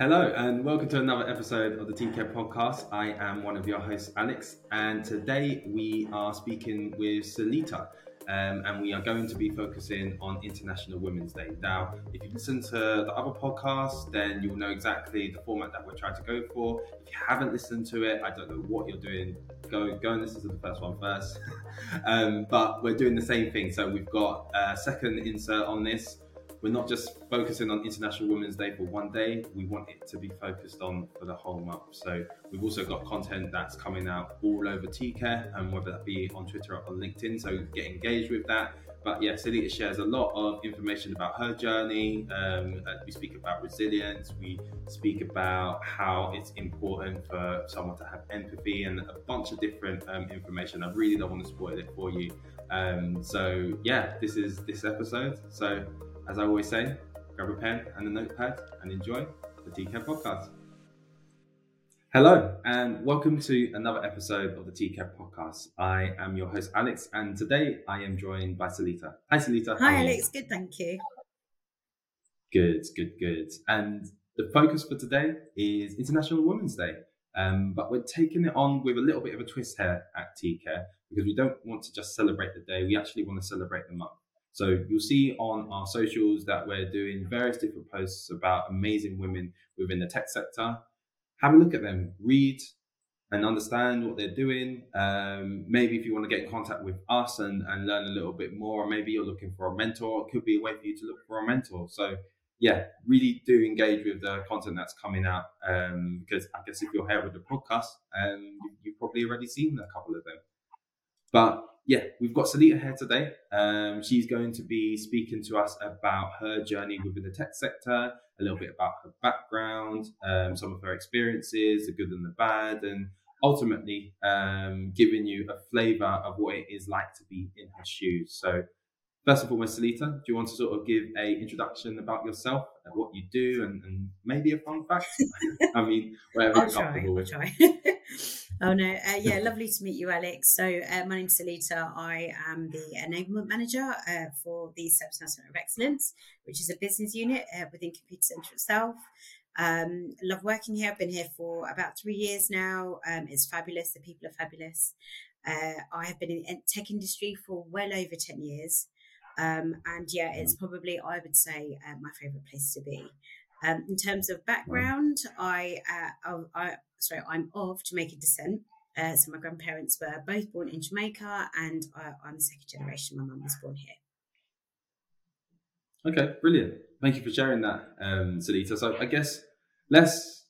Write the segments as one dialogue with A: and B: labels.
A: Hello, and welcome to another episode of the TCAP podcast. I am one of your hosts, Alex, and today we are speaking with Seleeta. Um, and we are going to be focusing on International Women's Day. Now, if you listen to the other podcast, then you'll know exactly the format that we're trying to go for. If you haven't listened to it, I don't know what you're doing. Go, go and listen to the first one first. um, but we're doing the same thing. So we've got a second insert on this we're not just focusing on International Women's Day for one day, we want it to be focused on for the whole month. So we've also got content that's coming out all over TCare, and whether that be on Twitter or on LinkedIn. So get engaged with that. But yeah, Seleeta shares a lot of information about her journey. Um, we speak about resilience. We speak about how it's important for someone to have empathy and a bunch of different um, information. I really don't want to spoil it for you. Um, so yeah, this is this episode. So as I always say, grab a pen and a notepad and enjoy the TCAP podcast. Hello, and welcome to another episode of the TCAP podcast. I am your host, Alex, and today I am joined by Seleeta. Hi, Seleeta.
B: Hi, Alex. Good, thank you.
A: Good, good, good. And the focus for today is International Women's Day. Um, but we're taking it on with a little bit of a twist here at TCare because we don't want to just celebrate the day, we actually want to celebrate the month. So you'll see on our socials that we're doing various different posts about amazing women within the tech sector. Have a look at them, read and understand what they're doing. Um, maybe if you want to get in contact with us and, and learn a little bit more, or maybe you're looking for a mentor, it could be a way for you to look for a mentor. So yeah, really do engage with the content that's coming out um, because I guess if you're here with the podcast, um, you, you've probably already seen a couple of them. But yeah, we've got Seleeta here today. Um, she's going to be speaking to us about her journey within the tech sector, a little bit about her background, um, some of her experiences, the good and the bad, and ultimately um, giving you a flavour of what it is like to be in her shoes. So, first and foremost, Seleeta, do you want to sort of give a introduction about yourself and what you do, and, and maybe a fun fact? I mean, whatever
B: I'll
A: you're
B: try.
A: comfortable
B: I'll
A: with.
B: try. oh no, uh, yeah, lovely to meet you, Alex. So uh, my name's Seleeta. I am the enablement manager uh, for the Service of Excellence, which is a business unit uh, within Computacenter itself. Um, love working here. I've been here for about three years now. Um, it's fabulous. The people are fabulous. Uh, I have been in the tech industry for well over ten years. Um, and yeah, it's probably, I would say, uh, my favorite place to be. Um, in terms of background, I, uh, I, I sorry, I'm of Jamaican descent. Uh, so my grandparents were both born in Jamaica, and I, I'm the second generation. My mum was born here.
A: Okay, brilliant. Thank you for sharing that, um, Seleeta. So I guess let's.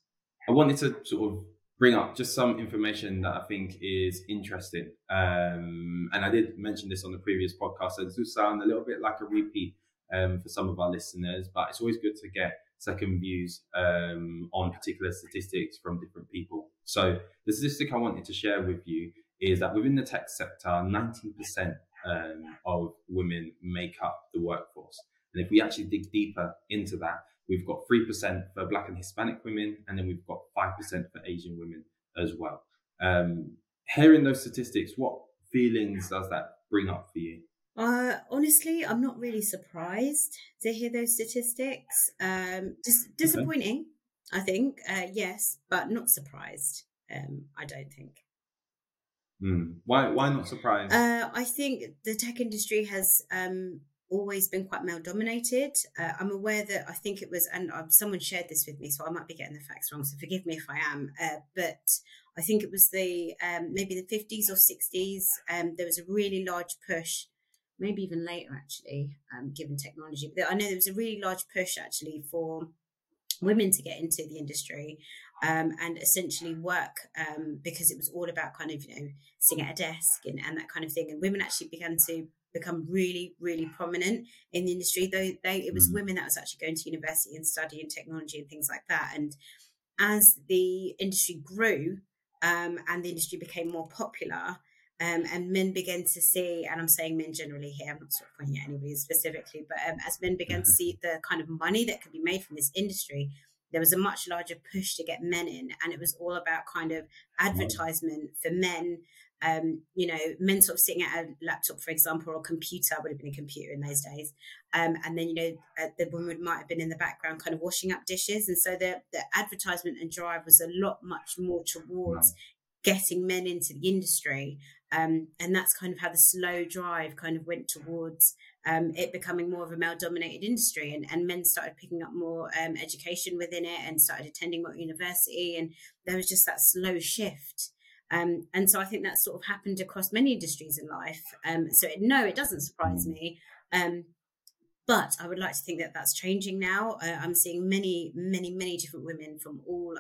A: I wanted to sort of bring up just some information that I think is interesting, um, and I did mention this on the previous podcast. So this will sound a little bit like a repeat um, for some of our listeners, but it's always good to get second views um, on particular statistics from different people. So the statistic I wanted to share with you is that within the tech sector, 19% um, of women make up the workforce. And if we actually dig deeper into that, we've got 3% for Black and Hispanic women, and then we've got 5% for Asian women as well. Um, hearing those statistics, what feelings does that bring up for you?
B: Uh, honestly, I'm not really surprised to hear those statistics. Um, dis- disappointing, I think. Uh, yes, but not surprised. Um, I don't think.
A: Mm. Why? Why not surprised?
B: Uh, I think the tech industry has um, always been quite male dominated. Uh, I'm aware that I think it was, and uh, someone shared this with me, so I might be getting the facts wrong. So forgive me if I am. Uh, but I think it was the um, maybe the 50s or 60s. Um, there was a really large push, maybe even later actually, um, given technology. But I know there was a really large push actually for women to get into the industry um, and essentially work um, because it was all about kind of you know sitting at a desk and, and that kind of thing. And women actually began to become really, really prominent in the industry. Though they, it was
A: Mm.
B: women that was actually going to university and studying technology and things like that. And as the industry grew um, and the industry became more popular, um, and men began to see, and I'm saying men generally here, I'm not sort of pointing at anybody specifically, but um, as men began to see the kind of money that could be made from this industry, there was a much larger push to get men in, and it was all about kind of advertisement for men um, you know, men sort of sitting at a laptop, for example, or computer would have been a computer in those days. Um, and then, you know, uh, the woman might have been in the background kind of washing up dishes. And so the, the advertisement and drive was a lot much more towards getting men into the industry. Um, and that's kind of how the slow drive kind of went towards um, it becoming more of a male dominated industry. And, and men started picking up more um, education within it and started attending more university. And there was just that slow shift. Um, and so I think that sort of happened across many industries in life. Um, so it, no, it doesn't surprise mm. me. Um, but I would like to think that that's changing now. Uh, I'm seeing many, many, many different women from all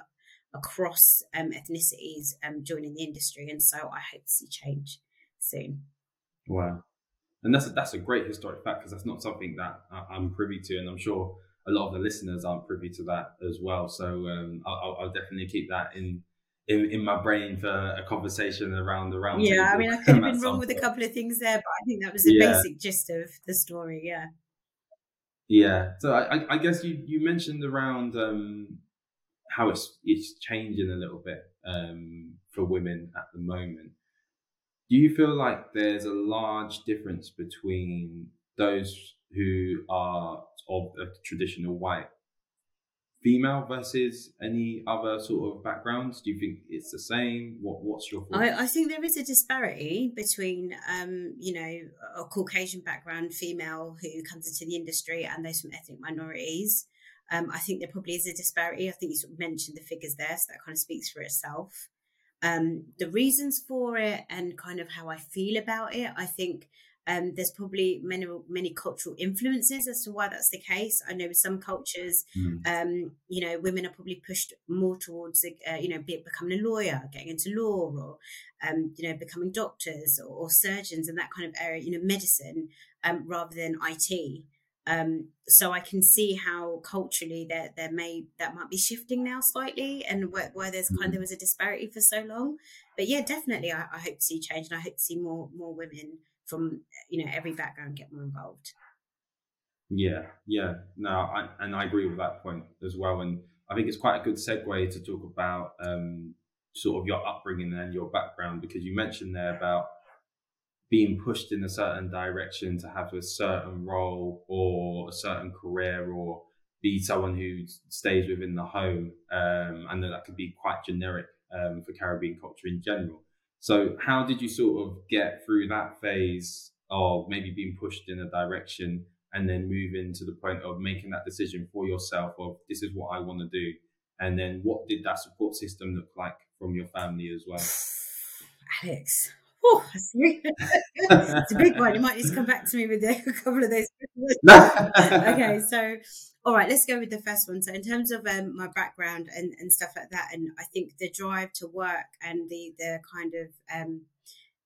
B: across um, ethnicities um, joining the industry, and so I hope to see change soon.
A: Wow, and that's a, that's a great historic fact because that's not something that I'm privy to, and I'm sure a lot of the listeners aren't privy to that as well. So um, I'll, I'll, definitely keep that in in, in my brain for a conversation around the round.
B: Yeah, I mean, I could have been wrong with a couple of things there, but I think that was the yeah. basic gist of the story. Yeah.
A: Yeah. So I, I guess you, you mentioned around um, how it's it's changing a little bit um, for women at the moment. Do you feel like there's a large difference between those who are of a traditional white female versus any other sort of backgrounds? Do you think it's the same? What What's your?
B: I, I, think there is a disparity between, um, you know, a Caucasian background female who comes into the industry and those from ethnic minorities. Um, I think there probably is a disparity. I think you sort of mentioned the figures there, so that kind of speaks for itself. Um, the reasons for it and kind of how I feel about it, I think um, there's probably many many cultural influences as to why that's the case. I know with some cultures, mm. um, you know, women are probably pushed more towards, uh, you know, becoming a lawyer, getting into law, or um, you know, becoming doctors or, or, surgeons and that kind of area, you know, medicine um, rather than IT. Um, so I can see how culturally there there may that might be shifting now slightly, and where, where there's kind of mm. there was a disparity for so long. But yeah, definitely, I, I hope to see change, and I hope to see more more women from you know every background get more involved.
A: Yeah, yeah, no, I, and I agree with that point as well. And I think it's quite a good segue to talk about um, sort of your upbringing and your background because you mentioned there about being pushed in a certain direction to have a certain role or a certain career or be someone who stays within the home. Um, and that could be quite generic um, for Caribbean culture in general. So, how did you sort of get through that phase of maybe being pushed in a direction and then move into the point of making that decision for yourself of this is what I want to do? And then what did that support system look like from your family as well?
B: Alex, oh, it's a big one. You might need to come back to me with a couple of those. okay, so all right, let's go with the first one. So, in terms of um, my background and, and stuff like that, and I think the drive to work and the the kind of um,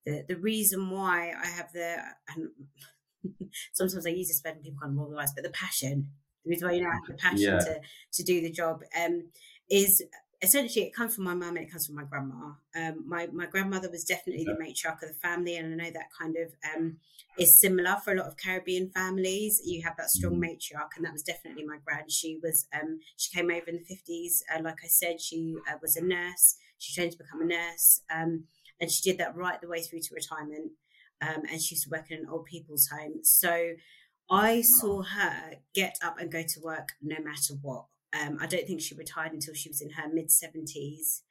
B: the the reason why I have the and sometimes I use this word and people can't eyes, but the passion, the reason why you know I have the passion yeah. to to do the job um, is essentially it comes from my mum and it comes from my grandma. Um, my my grandmother was definitely the matriarch of the family, and I know that kind of um, is similar for a lot of Caribbean families. You have that strong mm. matriarch, and that was definitely my grand. She was um, she came over in the fifties. Uh, like I said, she uh, was a nurse. She trained to become a nurse, um, and she did that right the way through to retirement. Um, and she used to work in an old people's home. So I saw her get up and go to work no matter what. Um, I don't think she retired until she was in her mid 70s.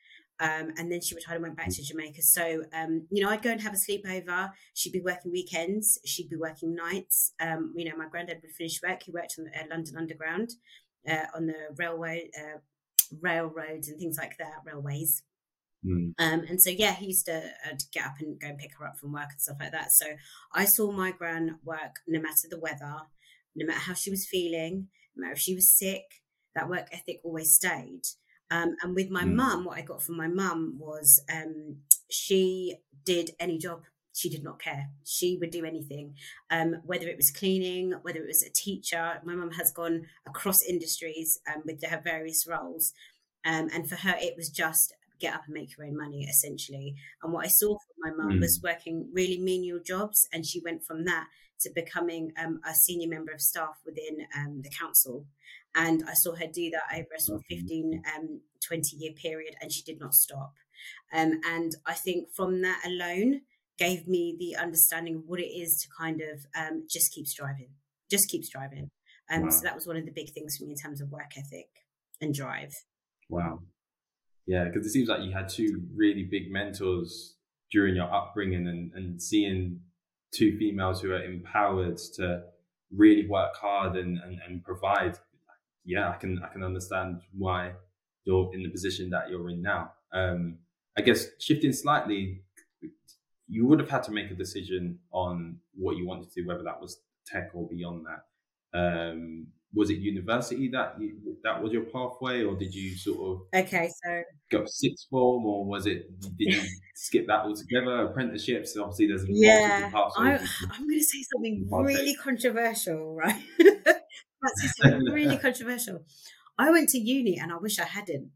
B: Um, and then she retired and went back to Jamaica. So, um, you know, I'd go and have a sleepover. She'd be working weekends. She'd be working nights. Um, you know, my granddad would finish work. He worked on the uh, London Underground, uh, on the railway, uh, railroads and things like that, railways. Mm. Um, and so, yeah, he used to, uh, to, get up and go and pick her up from work and stuff like that. So I saw my gran work no matter the weather, no matter how she was feeling, no matter if she was sick, that work ethic always stayed. Um, and with my mm. mum, what I got from my mum was um, she did any job. She did not care. She would do anything, um, whether it was cleaning, whether it was a teacher. My mum has gone across industries um, with her various roles. Um, and for her, it was just get up and make your own money, essentially. And what I saw from my mum mm. was working really menial jobs. And she went from that to becoming um, a senior member of staff within um, the council. And I saw her do that over a sort of 15, um, 20 year period, and she did not stop. Um, and I think from that alone gave me the understanding of what it is to kind of um, just keep striving, just keep striving. Um, wow. So that was one of the big things for me in terms of work ethic and drive.
A: Wow. Yeah, because it seems like you had two really big mentors during your upbringing and, and seeing two females who are empowered to really work hard and, and, and provide. Yeah, I can I can understand why you're in the position that you're in now. Um, I guess shifting slightly, you would have had to make a decision on what you wanted to do, whether that was tech or beyond that. Um, was it university that you, that was your pathway, or did you sort of
B: okay? So
A: go sixth form, or was it did you skip that altogether? Apprenticeships, obviously, there's
B: yeah. I, am going to say something really controversial, right? That's really controversial. I went to uni, and I wish I hadn't.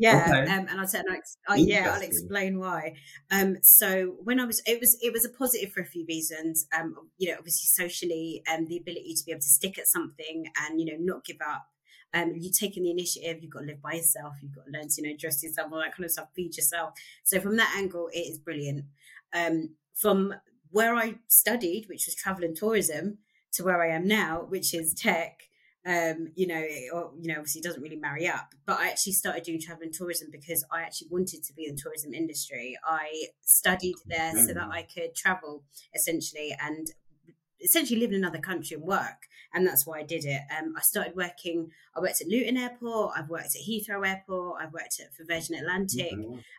B: Yeah, okay. um, and I'll tell, uh, yeah, I'll explain why. Um, so when I was, it was it was a positive for a few reasons. Um, you know, obviously socially, and um, the ability to be able to stick at something and you know not give up. Um, you taking the initiative, you've got to live by yourself, you've got to learn to, you know, dress yourself, all that kind of stuff, feed yourself. So from that angle, it is brilliant. Um, from where I studied, which was travel and tourism, to where I am now, which is tech, um, you know, or, you know, obviously doesn't really marry up. But I actually started doing travel and tourism because I actually wanted to be in the tourism industry. I studied there so that I could travel essentially and essentially live in another country and work. And that's why I did it. Um, I started working, I worked at Luton Airport, I've worked at Heathrow Airport, I've worked at, for Virgin Atlantic.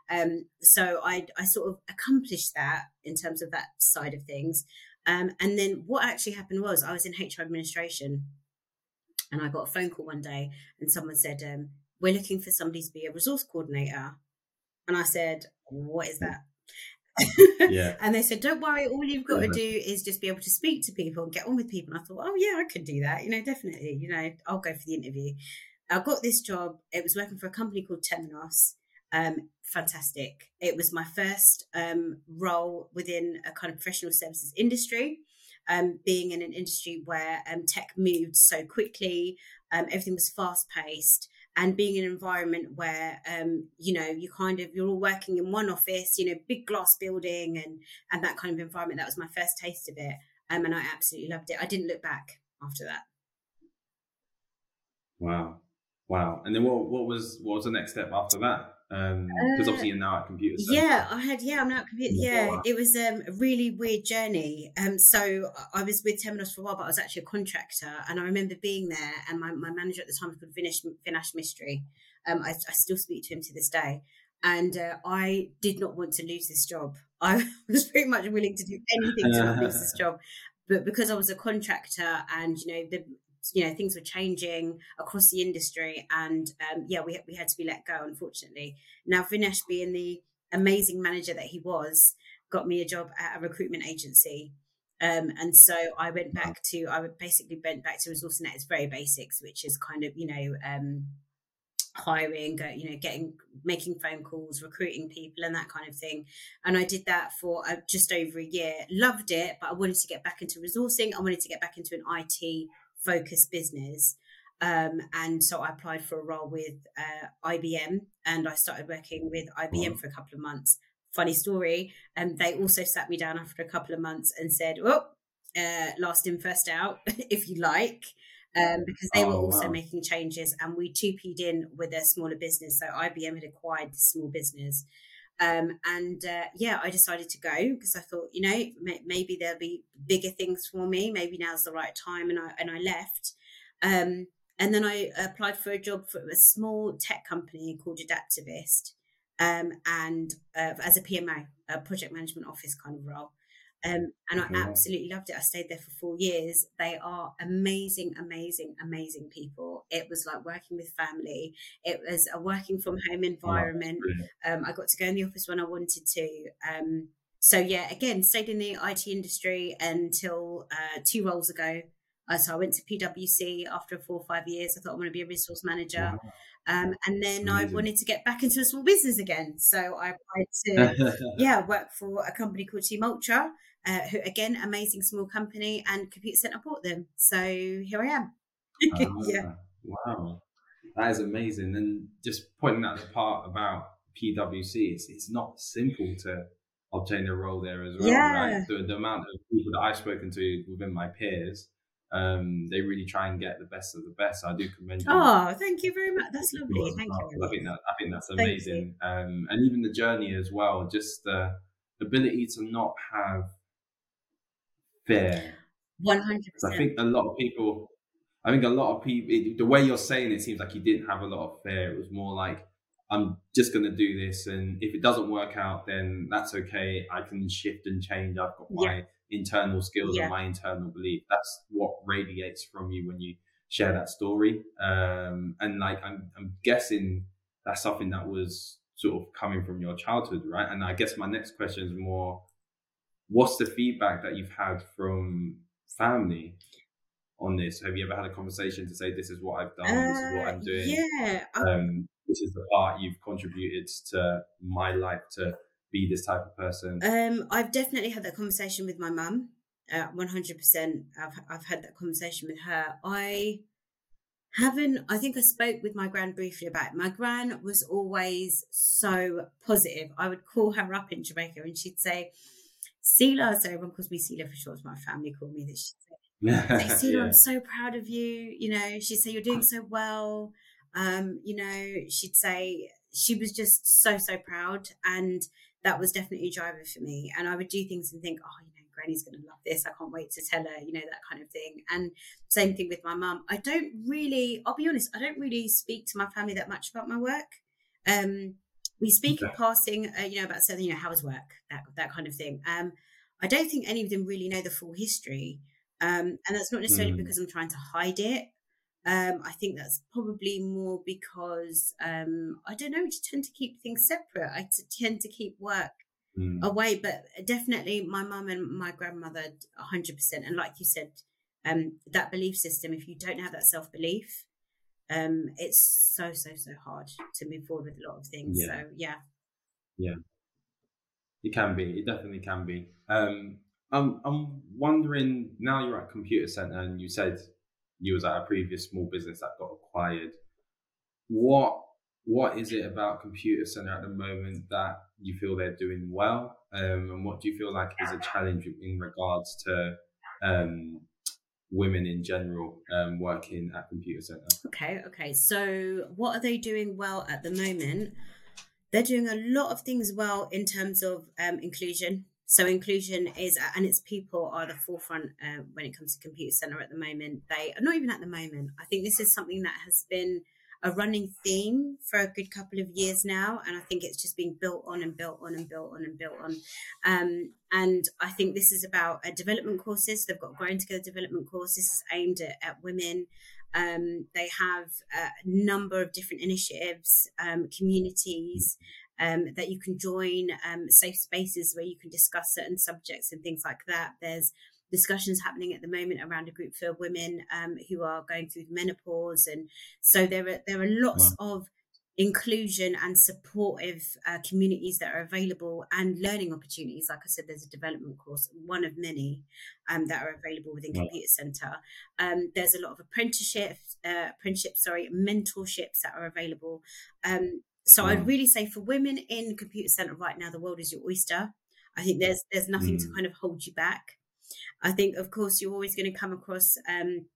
B: Um, so I, I sort of accomplished that in terms of that side of things. Um, and then what actually happened was I was in HR administration and I got a phone call one day and someone said, um, We're looking for somebody to be a resource coordinator. And I said, What is that? yeah. and they said, Don't worry, all you've got yeah. to do is just be able to speak to people and get on with people. And I thought, Oh, yeah, I could do that. You know, definitely. You know, I'll go for the interview. I got this job. It was working for a company called Temenos. Um, fantastic. It was my first um, role within a kind of professional services industry um, being in an industry where um, tech moved so quickly, um, everything was fast paced, and being in an environment where um, you know you kind of you're all working in one office, you know, big glass building and and that kind of environment. That was my first taste of it, um, and I absolutely loved it. I didn't look back after that.
A: Wow, wow! And then what what was what was the next step after that? Because um, uh, obviously you're now at computer
B: yeah i had yeah i'm now at computer yeah. it was um, a really weird journey. Um so i was with temenos for a while but i was actually a contractor and i remember being there and my, my manager at the time was called Vinesh, Vinesh Mistry. Um I, I still speak to him to this day. And uh, i did not want to lose this job. I was pretty much willing to do anything to not lose this job. But because I was a contractor and you know the you know things were changing across the industry and um, yeah we, we had to be let go unfortunately now vinesh being the amazing manager that he was got me a job at a recruitment agency um, and so I went back to I basically went back to resourcing at its very basics, which is kind of you know um, hiring, you know, getting making phone calls, recruiting people, and that kind of thing. And I did that for uh, just over a year. Loved it, but I wanted to get back into resourcing. I wanted to get back into an IT focused business. Um, and so I applied for a role with uh, IBM and I started working with IBM for a couple of months. Funny story. And they also sat me down after a couple of months and said, well, uh, last in, first out, if you like. Um, because they oh, were also wow. making changes and we 2 would in with a smaller business. So IBM had acquired the small business. Um, and uh, yeah, I decided to go because I thought, you know, may- maybe there'll be bigger things for me. Maybe now's the right time, and I and I left. Um, and then I applied for a job for a small tech company called Adaptavist, um, and uh, as a PMO, a project management office kind of role. Um, and I absolutely loved it. I stayed there for four years. They are amazing, amazing, amazing people. It was like working with family. It was a working from home environment. Um, I got to go in the office when I wanted to. Um, so yeah, again, stayed in the IT industry until uh, two roles ago. Uh, so I went to PwC after four or five years. I thought I want to be a resource manager. Wow. Um, and then I wanted to get back into a small business again. So I applied to, yeah, work for a company called Team Ultra uh, who again, amazing small company, and Computacenter bought them. So here I am.
A: yeah. Wow, that is amazing. And just pointing out the part about PwC, it's, it's not simple to obtain a role there as well,
B: Yeah.
A: right? The, the amount of people that I've spoken to within my peers, um, they really try and get the best of the best. I do commend you.
B: Oh, thank you very much. That's lovely. Thank
A: well.
B: you.
A: I think that I think that's amazing, um, and even the journey as well. Just the ability to not have fear.
B: One hundred
A: I think a lot of people, I think a lot of people, it, the way you're saying it seems like you didn't have a lot of fear. It was more like, I'm just going to do this. And if it doesn't work out, then that's okay. I can shift and change. I've got my internal skills
B: Yeah.
A: and my internal belief. That's what radiates from you when you share that story. Um, and like, I'm, I'm guessing that's something that was sort of coming from your childhood, right? And I guess my next question is more, what's the feedback that you've had from family on this? Have you ever had a conversation to say, this is what I've done, this is what I'm
B: Uh,
A: doing?
B: Yeah.
A: Um, this is the part you've contributed to my life to be this type of person.
B: Um, I've definitely had that conversation with my mum. Uh, One hundred percent. I've I've had that conversation with her. I haven't. I think I spoke with my gran briefly about it. My gran was always so positive. I would call her up in Jamaica, and she'd say, "Sela." So everyone calls me Sela for short. My family call me this. Say, say,
A: Yeah.
B: I'm so proud of you. You know, she'd say, You're doing so well. Um, you know, she'd say, she was just so, so proud. And that was definitely a driver for me. And I would do things and think, Oh, you know, Granny's going to love this. I can't wait to tell her, you know, that kind of thing. And same thing with my mum. I don't really, I'll be honest, I don't really speak to my family that much about my work. Um, we speak in passing, uh, you know, about something, you know, how was work, that that kind of thing. Um, I don't think any of them really know the full history. Um, and that's not necessarily
A: Mm.
B: because I'm trying to hide it. Um, I think that's probably more because um, I don't know. I just tend to keep things separate. I t- tend to keep work
A: Mm.
B: away, but definitely my mum and my grandmother, hundred percent. And like you said, um, that belief system. If you don't have that self belief, um, it's so so so hard to move forward with a lot of things.
A: Yeah.
B: So yeah, yeah,
A: It can be. It definitely can be. Um, I'm I'm wondering now you're at Computacenter and you said you was at a previous small business that got acquired. What what is it about Computacenter at the moment that you feel they're doing well, um, and what do you feel like is a challenge in regards to um, women in general um, working at Computacenter?
B: Okay, okay. So, what are they doing well at the moment? They're doing a lot of things well in terms of um, inclusion. So, inclusion is, and its people are the forefront uh, when it comes to Computacenter at the moment. They are not even at the moment. I think this is something that has been a running theme for a good couple of years now, and I think it's just been built on and built on and built on and built on. Um, and I think this is about development courses. They've got growing together development courses aimed at, at women. Um, they have a number of different initiatives, um, communities um, that you can join, um, safe spaces where you can discuss certain subjects and things like that. There's discussions happening at the moment around a group for women um, who are going through menopause, and so there are there are lots of inclusion and supportive uh, communities that are available and learning opportunities. Like I said, there's a development course, one of many um, that are available within. Computacenter. Um, there's a lot of apprenticeships, uh, apprenticeships, sorry, mentorships that are available. Um, so
A: Wow.
B: I'd really say for women in Computacenter right now, the world is your oyster. I think there's there's nothing to
A: Mm.
B: kind of hold you back. I think, of course, you're always going to come across um,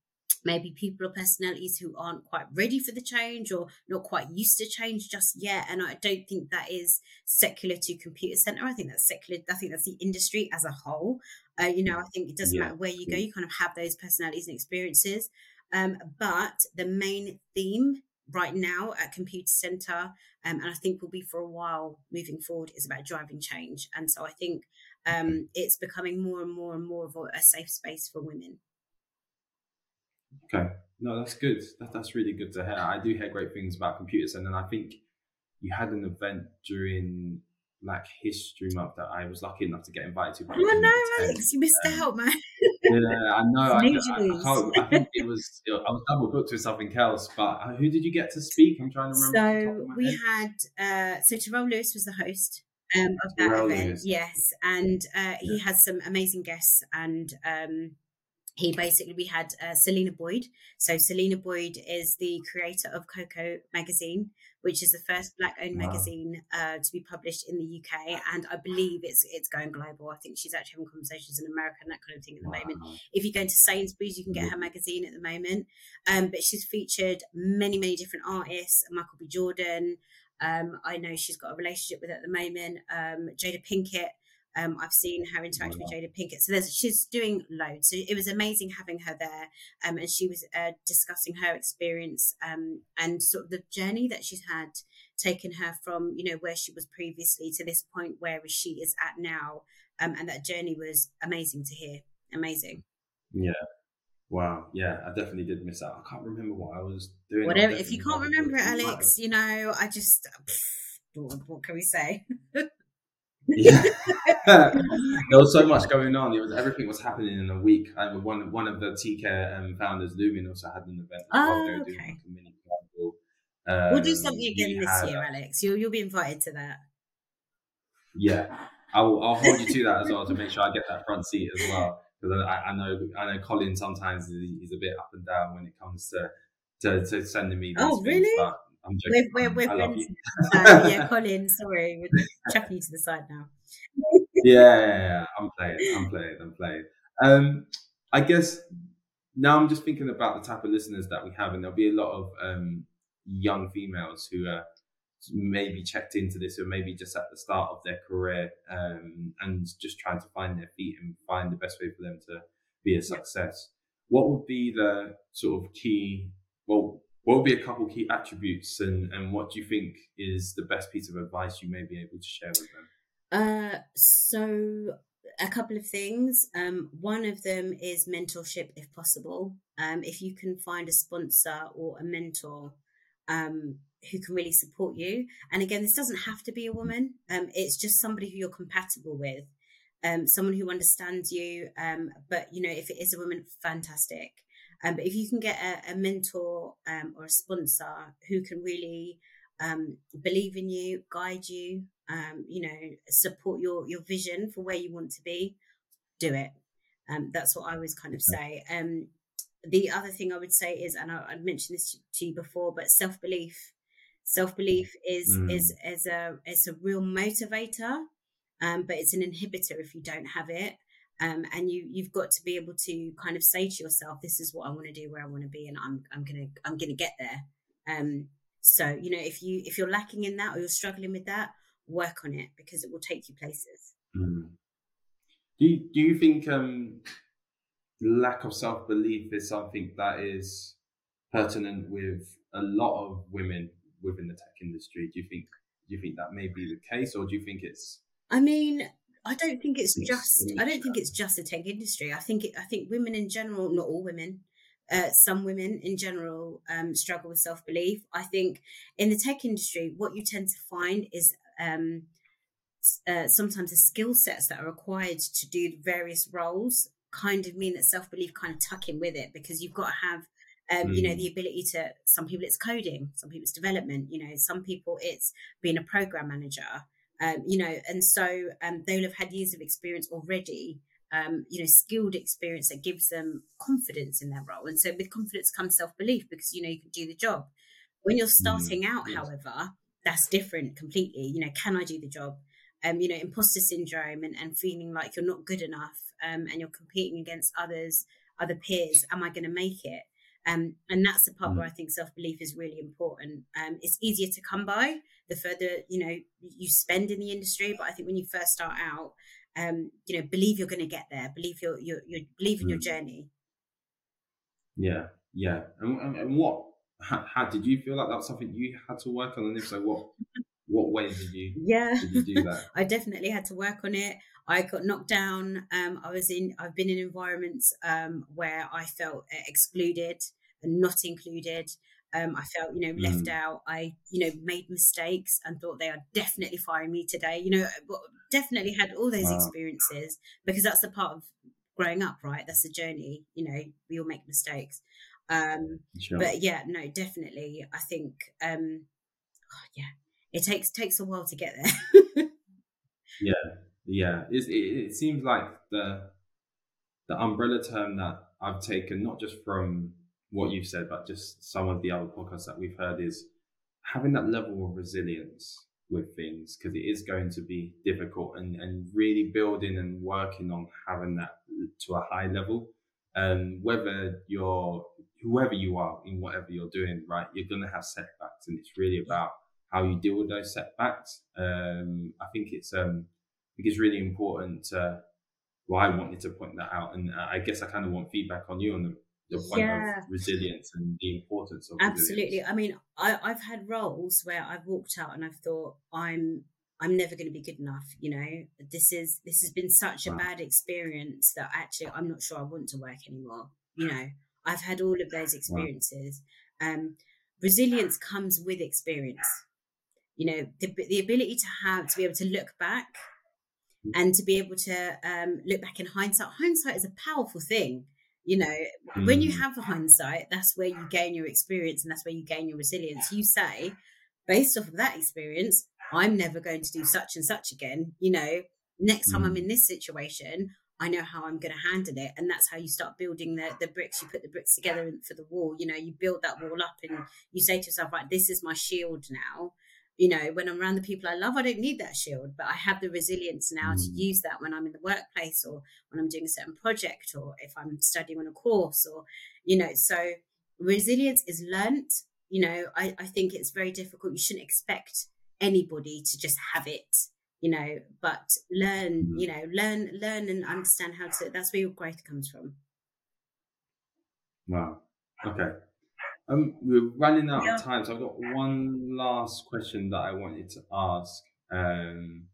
B: maybe people or personalities who aren't quite ready for the change or not quite used to change just yet. And I don't think that is secular to Computacenter. I think that's secular. I think that's the industry as a whole. Uh, you know, I think it doesn't
A: Yeah.
B: matter where you go, you kind of have those personalities and experiences. Um, but the main theme right now at Computacenter um, and i think will be for a while moving forward is about driving change and so i think um, it's becoming more and more and more of a, safe space for women
A: Okay, no, that's good. That, that's really good to hear. I do hear great things about computers, and then I think you had an event during Black History Month that I was lucky enough to get invited to.
B: oh no alex you missed
A: Um,
B: out man
A: Yeah, I know. I, I, I, I think it was. I was double booked with something else. But uh, who did you get to speak? I'm trying to remember. off the top
B: so we
A: head.
B: had uh, so Terrell Lewis was the host um, of that event yes and uh, he had some amazing guests and um, he basically we had uh, Selena Boyd. So Selena Boyd is the creator of Coco magazine, which is the first black-owned wow. magazine uh, to be published in the UK, and I believe it's it's going global. I think she's actually having conversations in America and that kind of thing at the wow. moment. If you go into Sainsbury's, you can get her magazine at the moment. Um, but she's featured many many different artists, Michael B. Jordan. Um, I know she's got a relationship with at the moment. Um, Jada Pinkett. Um, I've seen her interact with Jada Pinkett. So she's doing loads. So it was amazing having her there. Um, and she was uh, discussing her experience um, and sort of the journey that she's had taken her from, you know, where she was previously to this point where she is at now. Um, and that journey was amazing to hear. Amazing.
A: Yeah. Wow. Yeah, I definitely did miss out. I can't remember what I was doing.
B: Whatever. If you can't remember it, Alex, you know, I just, pff, what can we say?
A: yeah, there was so much going on. It was everything was happening in a week. Um, one one of the TK um, founders, Lumin, also had an event.
B: Oh, okay. Like um, we'll do um, something again this had, year, Alex. You'll you'll be invited to that.
A: Yeah, I'll I'll hold you to that as well to make sure I get that front seat as well because I, I, know I know Colin sometimes is he's a bit up and down when it comes to to, to sending me.
B: oh, really? But I'm joking. We're, we're, we're friends. Uh, yeah, Colin, sorry, we're chucking you to the side now.
A: yeah, yeah, yeah, I'm playing. I'm playing. I'm playing. Um, I guess now I'm just thinking about the type of listeners that we have, and there'll be a lot of um, young females who are maybe checked into this or maybe just at the start of their career um, and just trying to find their feet and find the best way for them to be a success. What would be the sort of key, well, what would be a couple key attributes and, and what do you think is the best piece of advice you may be able to share with them?
B: Uh, so a couple of things. Um, one of them is mentorship, if possible. Um, if you can find a sponsor or a mentor um, who can really support you, and again, this doesn't have to be a woman. Um, it's just somebody who you're compatible with, um, someone who understands you. Um, but you know, if it is a woman, fantastic. Um, but if you can get a, a mentor um, or a sponsor who can really um, believe in you, guide you, um, you know, support your your vision for where you want to be, do it. Um, that's what I always kind of say. Um, the other thing I would say is, and I, I mentioned this to you before, but self belief. Self belief is mm. is is a is a real motivator, but it's an inhibitor if you don't have it um, and you you've got to be able to kind of say to yourself this is what i want to do where i want to be and i'm i'm gonna i'm gonna get there um, so you know if you if you're lacking in that or you're struggling with that work on it because it will take you places
A: mm. do you, do you think um, lack of self-belief is something that is pertinent with a lot of women within the tech industry do you think do you think that may be the case or do you think it's
B: i mean I don't think it's just. I don't think it's just the tech industry. I think it, I think women in general, not all women, uh, some women in general um, struggle with self belief. I think in the tech industry, what you tend to find is um, uh, sometimes the skill sets that are required to do various roles kind of mean that self belief kind of tuck in with it because you've got to have. Um, mm. You know, hmm. the ability to, some people it's coding, some people it's development, you know, some people it's being a program manager, um, you know, and so um, they'll have had years of experience already, um, you know, skilled experience that gives them confidence in their role. And so with confidence comes self belief because, you know, you can do the job. When you're starting mm, out, yes. however, that's different completely. You know, can I do the job? Um, you know, imposter syndrome and, and feeling like you're not good enough um, and you're competing against others, other peers. Am I going to make it? Um, and that's the part mm. where I think self belief is really important. Um, it's easier to come by the further you know you spend in the industry, but I think when you first start out, um, you know, believe you're going to get there. Believe your your, your believe in mm. your journey.
A: Yeah, yeah. And, and, and what? How, how, did you feel like that was something you had to work on? And if so, what? What way did you?
B: Yeah,
A: did you do that?
B: I definitely had to work on it. I got knocked down. Um, I was in. I've been in environments um, where I felt excluded and not included. Um, I felt, you know, left mm. out. I, you know, made mistakes and thought they are definitely firing me today. You know, definitely had all those wow. experiences because that's the part of growing up, right? That's the journey. You know, we all make mistakes. Um, sure. But yeah, no, definitely. I think, um, oh, yeah, it takes takes a while to get there.
A: yeah, yeah. It, it, it seems like the the umbrella term that I've taken not just from what you've said, but just some of the other podcasts that we've heard is having that level of resilience with things because it is going to be difficult and, and really building and working on having that to a high level. And um, whether you're whoever you are in whatever you're doing, right, you're gonna have setbacks, and it's really about how you deal with those setbacks. Um, I think it's um, I think it's really important. To, well, I wanted to point that out, and I guess I kind of want feedback on you on the the point yeah. of resilience and the importance of
B: absolutely.
A: Resilience.
B: I mean, I, I've had roles where I've walked out and I've thought I'm I'm never going to be good enough. You know, this is this has been such a wow. bad experience that actually I'm not sure I want to work anymore. You know, I've had all of those experiences. Wow. Um, resilience comes with experience. You know, the the ability to have to be able to look back mm. and to be able to um, look back in hindsight. Hindsight is a powerful thing you know mm. when you mm. have hindsight that's where you gain your experience and that's where you gain your resilience you say based off of that experience i'm never going to do such and such again you know next time mm. i'm in this situation i know how i'm going to handle it and that's how you start building the, the bricks you put the bricks together for the wall you know you build that wall up and you say to yourself right this is my shield now you know, when I'm around the people I love, I don't need that shield, but I have the resilience now mm. to use that when I'm in the workplace or when I'm doing a certain project or if I'm studying on a course or, you know, so resilience is learnt. You know, I, I think it's very difficult. You shouldn't expect anybody to just have it, you know, but learn, mm. you know, learn, learn and understand how to, that's where your growth comes from.
A: Wow. Okay. Um, we're running out yeah. of time, so I've got one last question that I wanted to ask, um,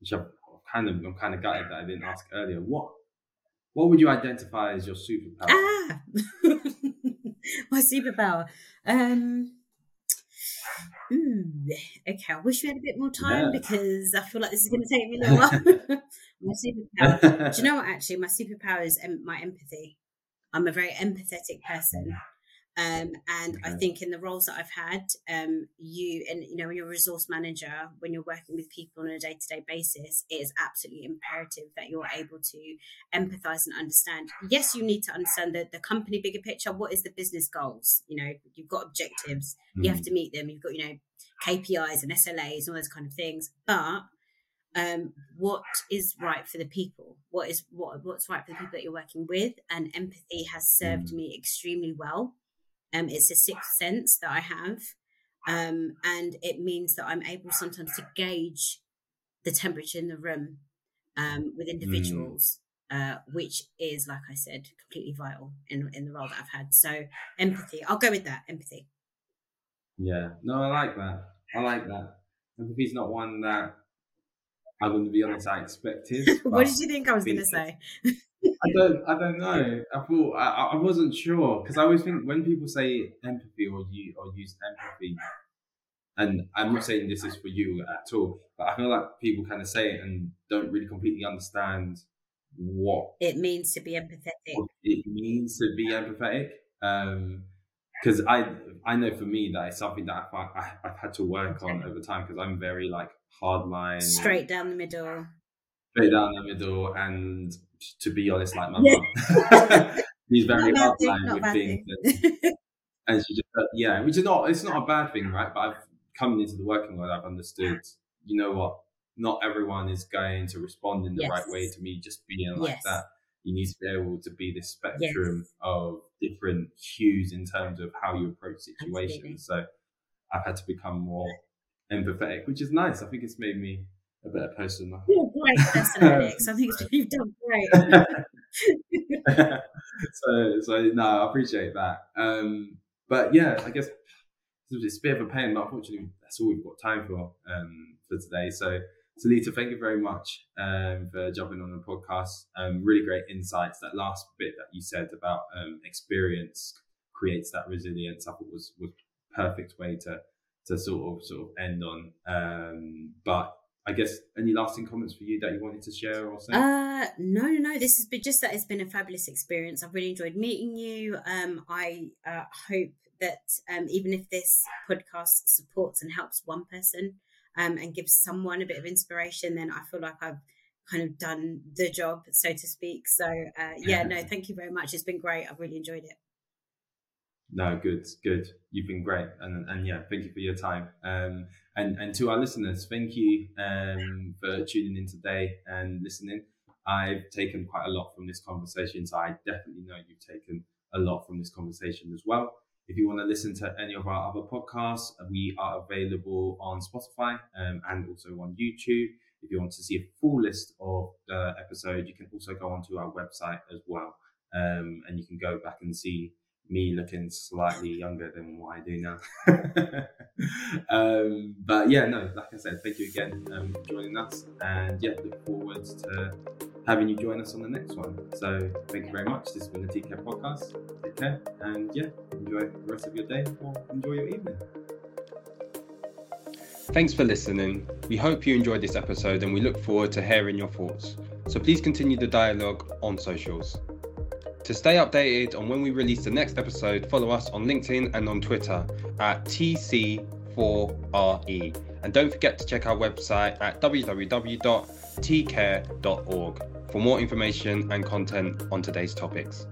A: which I've kind of I'm kind of gutted that I didn't ask earlier. What what would you identify as your superpower?
B: Ah, my superpower. Um, mm, okay, I wish we had a bit more time yeah. because I feel like this is going to take me a little while. my superpower. Do you know what? Actually, my superpower is my empathy. I'm a very empathetic person. Um, and okay. I think in the roles that I've had, um, you and you know, when you're a resource manager, when you're working with people on a day to day basis, it is absolutely imperative that you're able to empathize and understand. Yes, you need to understand the, the company bigger picture. What is the business goals? You know, you've got objectives, mm. you have mm. to meet them. You've got you know KPIs and SLAs and all those kind of things, but um, what is right for the people what is what what's right for the people that you're working with and empathy has served mm. me extremely well um, it's a sixth sense that I have. Um, and it means that I'm able sometimes to gauge the temperature in the room um, with individuals, mm. uh, which is, like I said, completely vital in, in the role that I've had. So, empathy, I'll go with that empathy.
A: Yeah, no, I like that. I like that. Empathy is not one that I'm going to be honest, I expected.
B: what did you think I was going to say?
A: I don't. I don't know. I thought I, I wasn't sure because I always think when people say empathy or you or use empathy, and I'm not saying this is for you at all, but I feel like people kind of say it and don't really completely understand what
B: it means to be empathetic.
A: it means to be empathetic. because um, I I know for me that it's something that I, I have had to work on over time because I'm very like hard line,
B: straight down the middle,
A: straight down the middle, and to be honest, like my mum. She's very hardline with things. And, and, she just, uh, yeah, which is not, it's not a bad thing, right? But I've coming into the working world, I've understood, you know what? Not everyone is going to respond in the yes. right way to me just being like yes. that. You need to be able to be this spectrum yes. of different hues in terms of how you approach situations. Absolutely. So I've had to become more empathetic, which is nice. I think it's made me a better person.
B: You're a great person, Alex. I think you've done great.
A: so, so no, I appreciate that. Um, but yeah, I guess it's a bit of a pain, but unfortunately, that's all we've got time for um, for today. So, Seleeta, thank you very much um, for jumping on the podcast. Um, really great insights. That last bit that you said about um, experience creates that resilience. I thought was was perfect way to to sort of sort of end on. Um, but I guess any lasting comments for you that you wanted to share or say?
B: Uh, no, no, no. This has been just that it's been a fabulous experience. I've really enjoyed meeting you. Um, I uh, hope that um, even if this podcast supports and helps one person um, and gives someone a bit of inspiration, then I feel like I've kind of done the job, so to speak. So uh, yeah, no, thank you very much. It's been great. I've really enjoyed it.
A: No, good, good. You've been great, and and yeah, thank you for your time. Um, and and to our listeners, thank you um for tuning in today and listening. I've taken quite a lot from this conversation, so I definitely know you've taken a lot from this conversation as well. If you want to listen to any of our other podcasts, we are available on Spotify um, and also on YouTube. If you want to see a full list of the episode, you can also go onto our website as well. Um, and you can go back and see me looking slightly younger than what I do now. um, but yeah, no, like I said, thank you again um, for joining us. And yeah, look forward to having you join us on the next one. So thank you very much. This has been the TCare podcast. Take care. And yeah, enjoy the rest of your day or enjoy your evening. Thanks for listening. We hope you enjoyed this episode and we look forward to hearing your thoughts. So please continue the dialogue on socials. To stay updated on when we release the next episode, follow us on LinkedIn and on Twitter at TC4RE. And don't forget to check our website at www.tcare.org for more information and content on today's topics.